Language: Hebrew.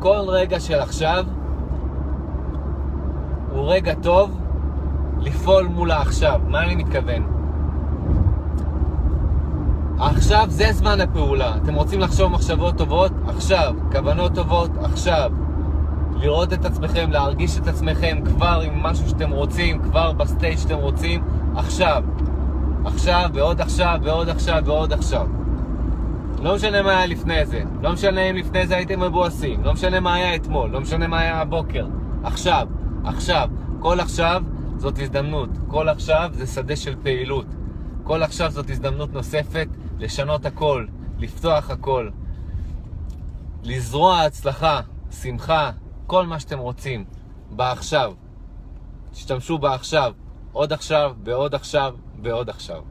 כל רגע של עכשיו הוא רגע טוב לפעול מול העכשיו. מה אני מתכוון? עכשיו זה זמן הפעולה. אתם רוצים לחשוב מחשבות טובות? עכשיו. כוונות טובות? עכשיו. לראות את עצמכם, להרגיש את עצמכם כבר עם משהו שאתם רוצים, כבר ב state שאתם רוצים, עכשיו. עכשיו, ועוד עכשיו, ועוד עכשיו, ועוד עכשיו. לא משנה מה היה לפני זה. לא משנה אם לפני זה הייתם מבואסים. לא משנה מה היה אתמול. לא משנה מה היה הבוקר. עכשיו. עכשיו. כל עכשיו זאת הזדמנות. כל עכשיו זה שדה של פעילות. כל עכשיו זאת הזדמנות נוספת לשנות הכל, לפתוח הכל, לזרוע הצלחה, שמחה, כל מה שאתם רוצים, בעכשיו. תשתמשו בעכשיו, עוד עכשיו, ועוד עכשיו, ועוד עכשיו.